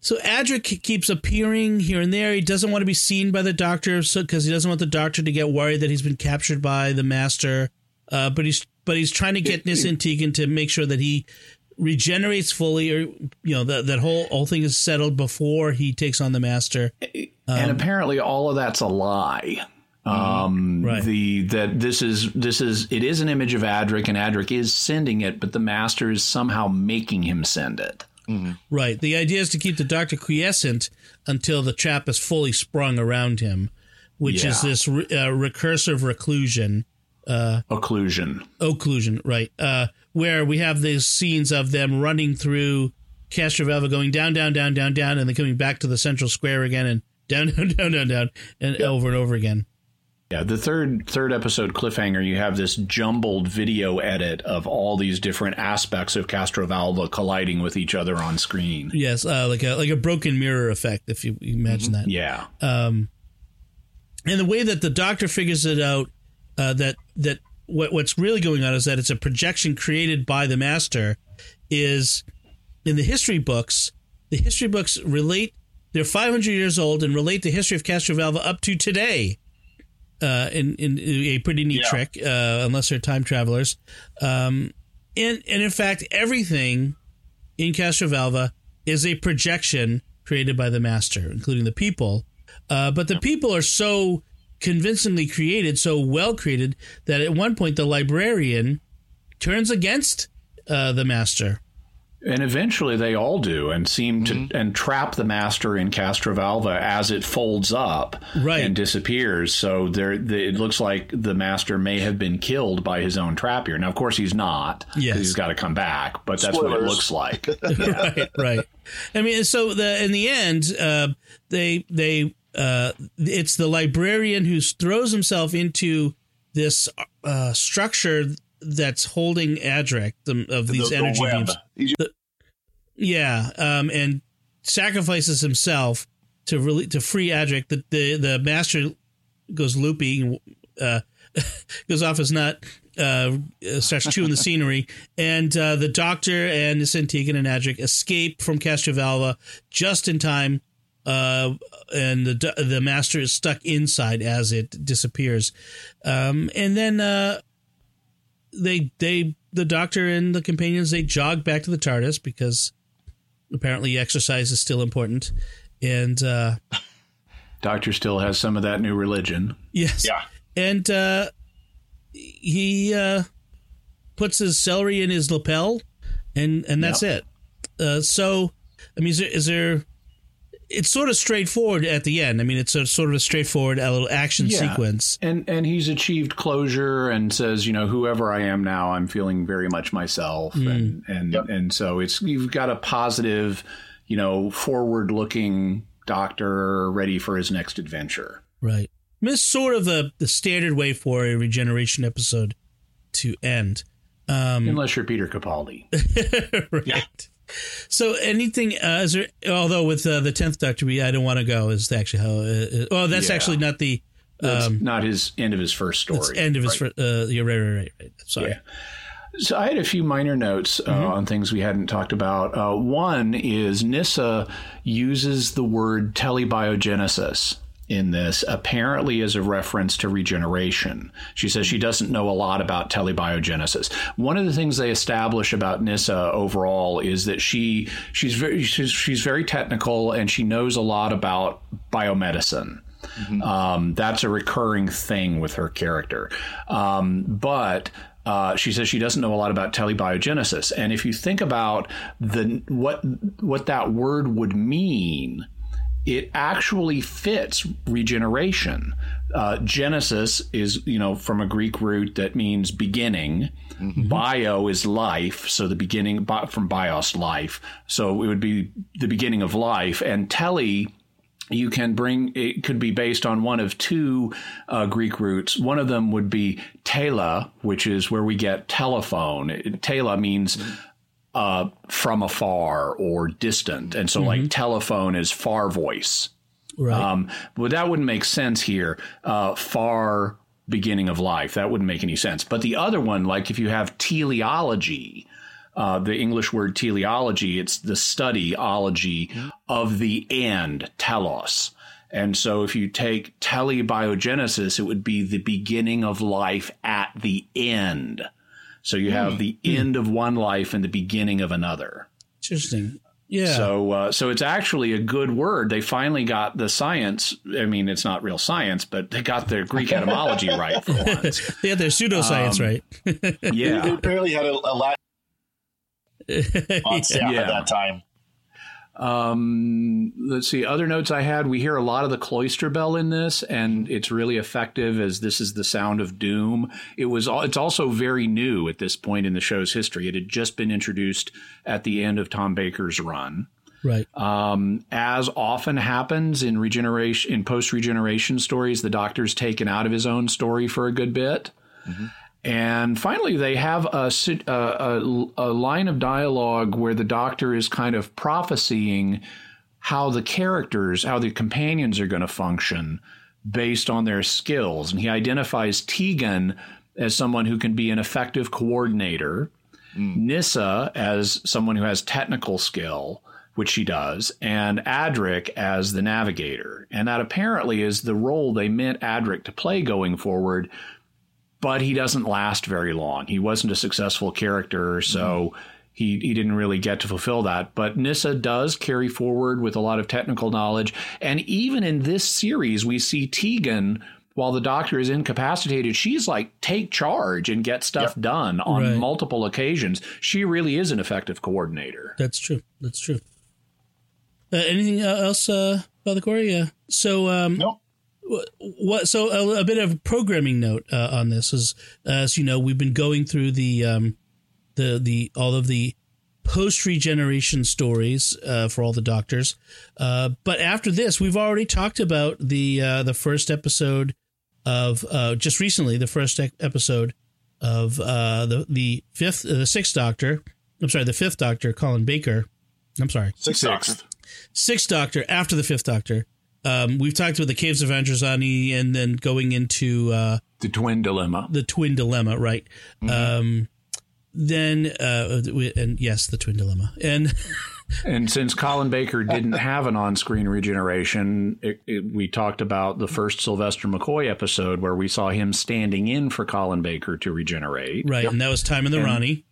so Adric keeps appearing here and there. He doesn't want to be seen by the doctor, so because he doesn't want the doctor to get worried that he's been captured by the master. Uh, but he's but he's trying to get Nis and Tegan to make sure that he regenerates fully, or you know that that whole whole thing is settled before he takes on the master. and apparently all of that's a lie. Um, Right. The that this is this is it is an image of Adric, and Adric is sending it, but the master is somehow making him send it. Right. The idea is to keep the doctor quiescent until the trap is fully sprung around him, which is this re- uh, recursive reclusion, Occlusion. occlusion, right? Uh, where we have these scenes of them running through Castrovalva, going down, down, down, down, down, and then coming back to the central square again, and down, down, down, down, down, and over and over again. Yeah, the third third episode cliffhanger, you have this jumbled video edit of all these different aspects of Castrovalva colliding with each other on screen. Yes, uh, like a like a broken mirror effect, if you imagine that. Yeah. Um, and the way that the doctor figures it out uh, that that what, what's really going on is that it's a projection created by the master is in the history books the history books relate they're 500 years old and relate the history of Castrovalva up to today uh, in, in a pretty neat Yeah. trick uh, unless they're time travelers. Um, and, and in fact everything in Castrovalva is a projection created by the master including the people. Uh, but the people are so convincingly created, so well created, that at one point the librarian turns against uh, the master And eventually they all do and seem to Mm-hmm. and trap the master in Castrovalva as it folds up Right. and disappears. So there the, it looks like the master may have been killed by his own trap here. Now of course he's not. 'cause Yes. He's got to come back, but that's what it looks like. right, right. I mean, so the in the end, uh, they they uh, it's the librarian who throws himself into this uh, structure that's holding Adric the, of these The- the energy web. beams. He's- Yeah, um, and sacrifices himself to really to free Adric. The the, the master goes loopy, uh, goes off his nut, uh, starts chewing the scenery, and uh, the doctor and Nyssa and Tegan and Adric escape from Castrovalva just in time. Uh, and the the master is stuck inside as it disappears, um, and then uh, they they the doctor and the companions they jog back to the TARDIS because apparently exercise is still important, and uh, Doctor still has some of that new religion. yes, Yeah. and uh, he uh, puts his celery in his lapel, and and that's it. Uh, so, I mean, is there, is there? It's sort of straightforward at the end. I mean, it's a sort of a straightforward a little action Yeah. sequence. And and he's achieved closure and says, you know, whoever I am now, I'm feeling very much myself. And and Yep. and so it's you've got a positive, you know, forward looking doctor ready for his next adventure. Right. I mean, it's sort of the the standard way for a regeneration episode to end. Um, Unless you're Peter Capaldi. right. So anything, uh, is there, although with uh, the 10th Doctor, we, I don't want to go is actually how, uh, uh, well, that's Yeah. actually not the That's um, not his end of his first it's story. end of his, fir- uh, yeah, right, right, right, right. Sorry. Yeah. So I had a few minor notes uh, on things we hadn't talked about. Uh, one is Nyssa uses the word telebiogenesis in this, apparently is a reference to regeneration. She says she doesn't know a lot about telebiogenesis. One of the things they establish about Nyssa overall is that she she's very she's, she's very technical and she knows a lot about biomedicine. Um, that's a recurring thing with her character. Um, but uh, she says she doesn't know a lot about telebiogenesis. And if you think about the what what that word would mean, it actually fits regeneration. Uh, Genesis is, you know, from a Greek root that means beginning. Bio is life, so the beginning from bios, life. So it would be the beginning of life, and tele you can bring it could be based on one of two uh, Greek roots. One of them would be tela, which is where we get telephone. Tela means uh, from afar or distant, and so like telephone is far voice. Right. Um, but that wouldn't make sense here. Uh, far beginning of life. That wouldn't make any sense. But the other one, like if you have teleology, uh, the English word teleology, it's the study ology of the end, telos. And so if you take telebiogenesis, it would be the beginning of life at the end. So you have the end of one life and the beginning of another. Interesting. Yeah. So, uh, so it's actually a good word. They finally got the science. I mean, it's not real science, but they got their Greek etymology right for once. they had their pseudoscience Um, right. Yeah. They Yeah, apparently had a, a Latin on staff Yeah. at that time. Um, let's see. Other notes I had. We hear a lot of the cloister bell in this, and it's really effective as this is the sound of doom. It was. It's also very new at this point in the show's history. It had just been introduced at the end of Tom Baker's run. right. Um, as often happens in regeneration, in post regeneration stories, the Doctor's taken out of his own story for a good bit. And finally, they have a, a, a, a line of dialogue where the Doctor is kind of prophesying how the characters, how the companions are going to function based on their skills. And he identifies Tegan as someone who can be an effective coordinator. Hmm. Nyssa as someone who has technical skill, which she does, and Adric as the navigator. And that apparently is the role they meant Adric to play going forward, but he doesn't last very long. He wasn't a successful character, so he, he didn't really get to fulfill that. But Nyssa does carry forward with a lot of technical knowledge. And even in this series, we see Tegan while the doctor is incapacitated, she's like take charge and get stuff yep. done on right. multiple occasions. She really is an effective coordinator. That's true. That's true. Uh, anything else, uh, Father Cory? Yeah. so, um, nope. What? So a, a, bit of a programming note uh, on this is, as you know, we've been going through the um, the the all of the post regeneration stories uh, for all the doctors. Uh, but after this, we've already talked about the uh, the first episode of uh, just recently, the first episode of uh, the the fifth, uh, the sixth Doctor. I'm sorry, the fifth Doctor, Colin Baker. I'm sorry, sixth Doctor. Sixth Doctor after the fifth Doctor. Um, we've talked about the caves of Androzani and then going into the twin dilemma. The twin dilemma, right? Mm-hmm. Um, then uh, and yes, the twin dilemma, and and since Colin Baker didn't have an on-screen regeneration, it, it, we talked about the first Sylvester McCoy episode where we saw him standing in for Colin Baker to regenerate, right? Yep. And that was Time in the and, Rani.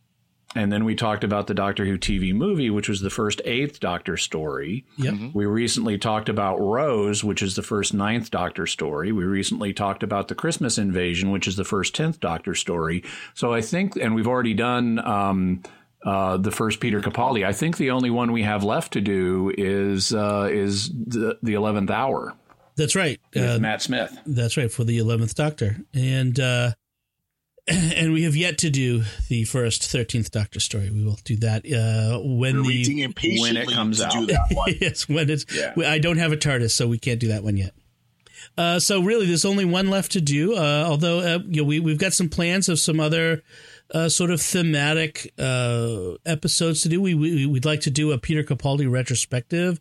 And then we talked about the Doctor Who TV movie, which was the first eighth Doctor story. Yep. Mm-hmm. We recently talked about Rose, which is the first ninth Doctor story. We recently talked about the Christmas Invasion, which is the first tenth Doctor story. So I think, and we've already done um, uh, the first Peter Capaldi. I think the only one we have left to do is uh, is the the eleventh hour. That's right, uh, Matt Smith. That's right for the eleventh Doctor, and uh, and we have yet to do the first thirteenth Doctor story. We will do that uh, when We're the when it comes out. yes, when it's. Yeah. I don't have a TARDIS, so we can't do that one yet. Uh, so really, there's only one left to do. Uh, although uh, you know, we we've got some plans of some other uh, sort of thematic uh, episodes to do. We, we would like to do a Peter Capaldi retrospective.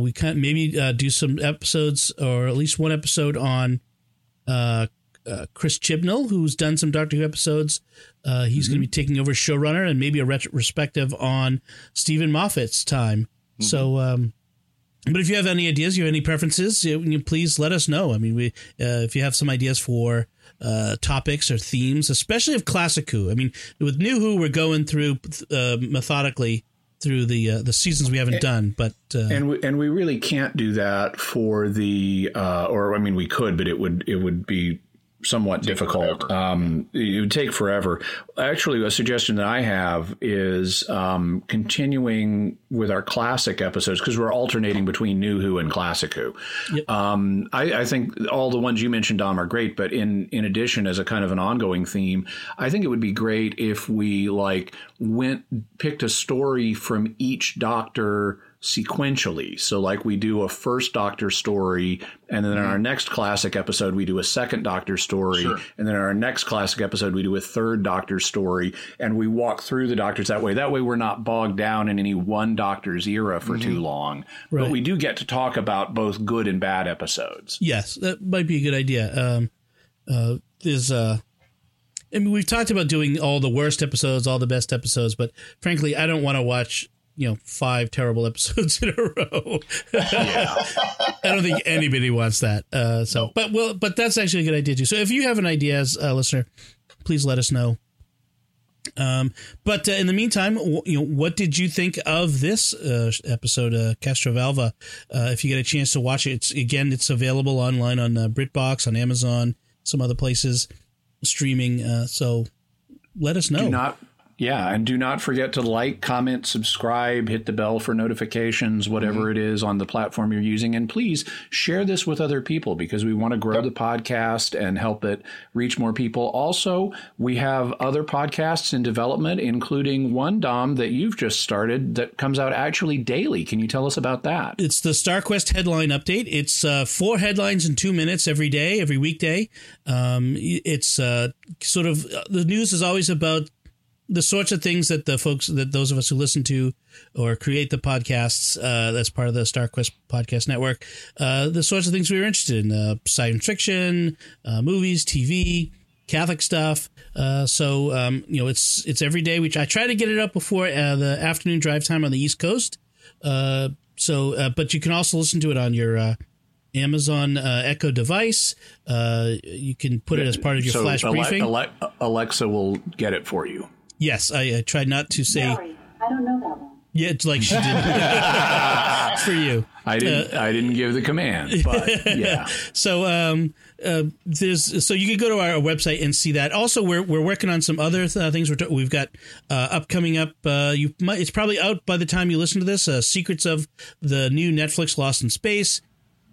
we can maybe do some episodes or at least one episode on uh, Chris Chibnall, who's done some Doctor Who episodes. Uh, he's mm-hmm. going to be taking over showrunner and maybe a retrospective on Steven Moffat's time. Mm-hmm. So, um, but if you have any ideas, you have any preferences, you, you please let us know. I mean, we uh, if you have some ideas for uh, topics or themes, especially of classic Who. I mean, with New Who, we're going through uh, methodically through the uh, the seasons we haven't done. But uh, and we, and we really can't do that for the uh, or I mean we could, but it would it would be somewhat difficult. Um, it would take forever. Actually, a suggestion that I have is um, continuing with our classic episodes because we're alternating between New Who and Classic Who. Yep. Um, I, I, think all the ones you mentioned, Dom, are great. But in in addition, as a kind of an ongoing theme, I think it would be great if we like went picked a story from each Doctor sequentially. So, like we do a first Doctor story, and then in our mm-hmm. next classic episode, we do a second Doctor story, sure. and then in our next classic episode, we do a third Doctor story, and we walk through the Doctors that way. That way, we're not bogged down in any one Doctor's era for mm-hmm. too long. Right. But we do get to talk about both good and bad episodes. Yes, that might be a good idea. Um, uh, there's uh, I mean, we've talked about doing all the worst episodes, all the best episodes, but frankly, I don't want to watch you know five terrible episodes in a row. I don't think anybody wants that. Uh, so, but well, but that's actually a good idea too. So if you have an idea as a listener, please let us know. Um, but uh, in the meantime, you know, what did you think of this uh, episode, uh, Castrovalva? Uh, if you get a chance to watch it, it's again, it's available online on uh, BritBox, on Amazon, some other places, streaming. Uh, so let us know. Do not yeah, and do not forget to like, comment, subscribe, hit the bell for notifications, whatever mm-hmm. it is on the platform you're using. And please share this with other people because we want to grow yep. the podcast and help it reach more people. Also, we have other podcasts in development, including one, Dom, that you've just started that comes out actually daily. Can you tell us about that? It's the StarQuest headline update. It's uh, four headlines in two minutes every day, every weekday. Um, it's uh, sort of the news is always about the sorts of things that the folks that those of us who listen to or create the podcasts uh, that's part of the StarQuest podcast network, uh, the sorts of things we were interested in: uh, science fiction, uh, movies, TV, Catholic stuff. Uh, so um, you know, it's it's every day. Which I try to get it up before uh, the afternoon drive time on the East Coast. so, but you can also listen to it on your Amazon uh, Echo device. Uh, you can put it as part of your so flash Ale- briefing. Ale- Alexa will get it for you. Yes, I, I tried not to say. Sorry, I don't know that one. Yeah, it's like she did. for you. I didn't. Uh, I didn't give the command, but yeah. so um, uh, there's so you can go to our website and see that. Also, we're we're working on some other th- things. We're t- we've got uh, upcoming up. Uh, you might it's probably out by the time you listen to this. Uh, Secrets of the new Netflix Lost in Space.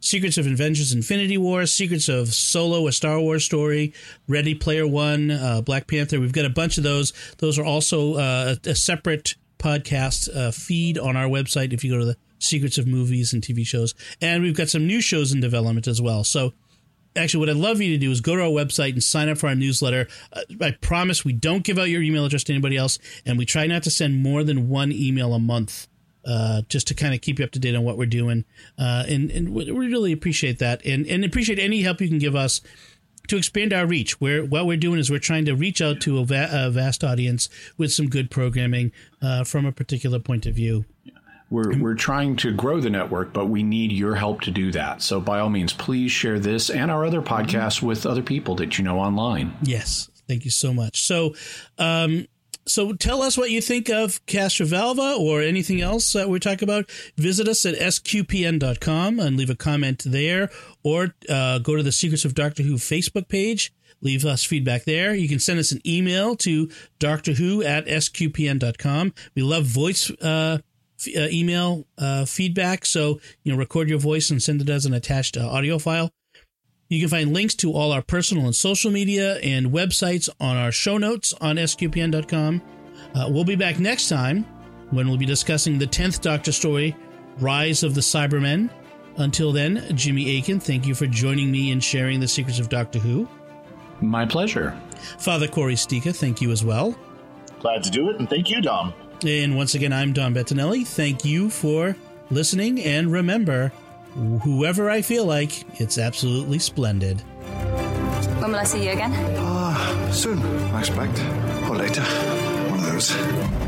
Secrets of Avengers Infinity War, Secrets of Solo, a Star Wars story, Ready Player One, uh, Black Panther. We've got a bunch of those. Those are also uh, a, a separate podcast uh, feed on our website if you go to the Secrets of Movies and TV shows. And we've got some new shows in development as well. So actually what I'd love you to do is go to our website and sign up for our newsletter. Uh, I promise we don't give out your email address to anybody else, and we try not to send more than one email a month uh, just to kind of keep you up to date on what we're doing. Uh, and, and we really appreciate that and, and appreciate any help you can give us to expand our reach. Where what we're doing is we're trying to reach out to a, va- a vast audience with some good programming uh, from a particular point of view. We're, we're trying to grow the network, but we need your help to do that. So, by all means, please share this and our other podcasts with other people that you know online. Yes. Thank you so much. So, um, so tell us what you think of Castrovalva or anything else that we're talking about. Visit us at sqpn.com and leave a comment there, or uh, go to the Secrets of Doctor Who Facebook page. Leave us feedback there. You can send us an email to Doctor Who at sqpn.com. We love voice uh, f- uh, email uh, feedback, so you know record your voice and send it as an attached uh, audio file. You can find links to all our personal and social media and websites on our show notes on sqpn.com. Uh, we'll be back next time when we'll be discussing the 10th Doctor story, Rise of the Cybermen. Until then, Jimmy Akin, thank you for joining me and sharing the secrets of Doctor Who. My pleasure. Father Cory Sticha, thank you as well. Glad to do it, and thank you, Dom. And once again, I'm Dom Bettinelli. Thank you for listening, and remember, whoever I feel like, it's absolutely splendid. When will I see you again? Ah, soon, I expect. Or later. One of those.